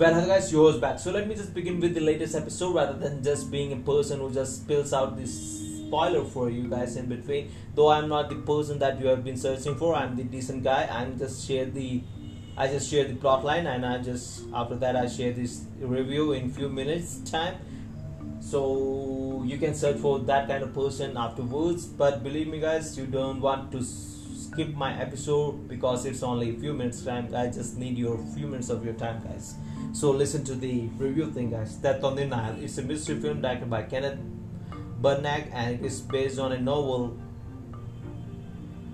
Well, hello guys, yours back. So let me just begin with the latest episode rather than just being a person who just spills out this spoiler for you guys in between. Though I'm not the person that you have been searching for, I'm the decent guy. I'm just share the, I just share the plot line and I just after that I share this review in few minutes time. So you can search for that kind of person afterwards. But believe me, guys, you don't want to skip my episode because it's only a few minutes time. I just need your few minutes of your time, guys. So listen to the review thing, guys. Death on the Nile. It's a mystery film directed by Kenneth Branagh and is based on a novel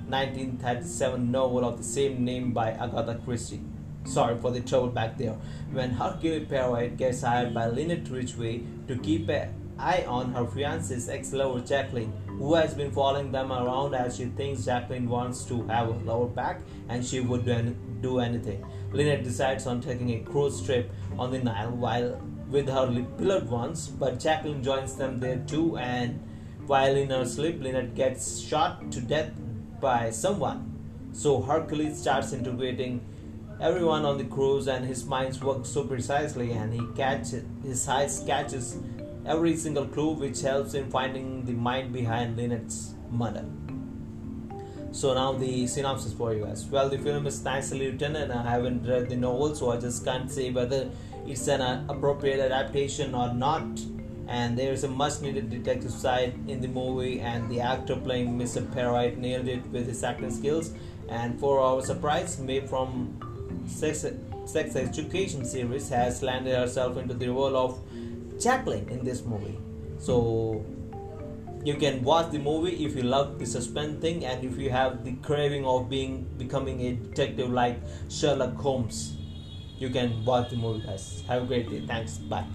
1937 novel of the same name by Agatha Christie. Sorry for the trouble back there. When Hercule Poirot gets hired by Linnet Ridgeway to keep an eye on her fiance's ex-lover Jacqueline, who has been following them around as she thinks Jacqueline wants to have her lover back and she would do anything. Linnet decides on taking a cruise trip on the Nile while with her beloved ones, but Jacqueline joins them there too. And while in her sleep, Linnet gets shot to death by someone. So Hercules starts interrogating everyone on the cruise, and his mind works so precisely, and he catches his eyes catches every single clue, which helps in finding the mind behind Linnet's murder. So now the synopsis for you guys. Well, the film is nicely written, and I haven't read the novel, so I just can't say whether it's an appropriate adaptation or not. And there is a much needed detective side in the movie, and the actor playing Mr. Poirot nailed it with his acting skills. And for our surprise, Mae from Sex, Sex Education series has landed herself into the role of Jacqueline in this movie. So you can watch the movie if you love the suspense thing and if you have the craving of being becoming a detective like Sherlock Holmes. You can watch the movie, guys. Have a great day. Thanks. Bye.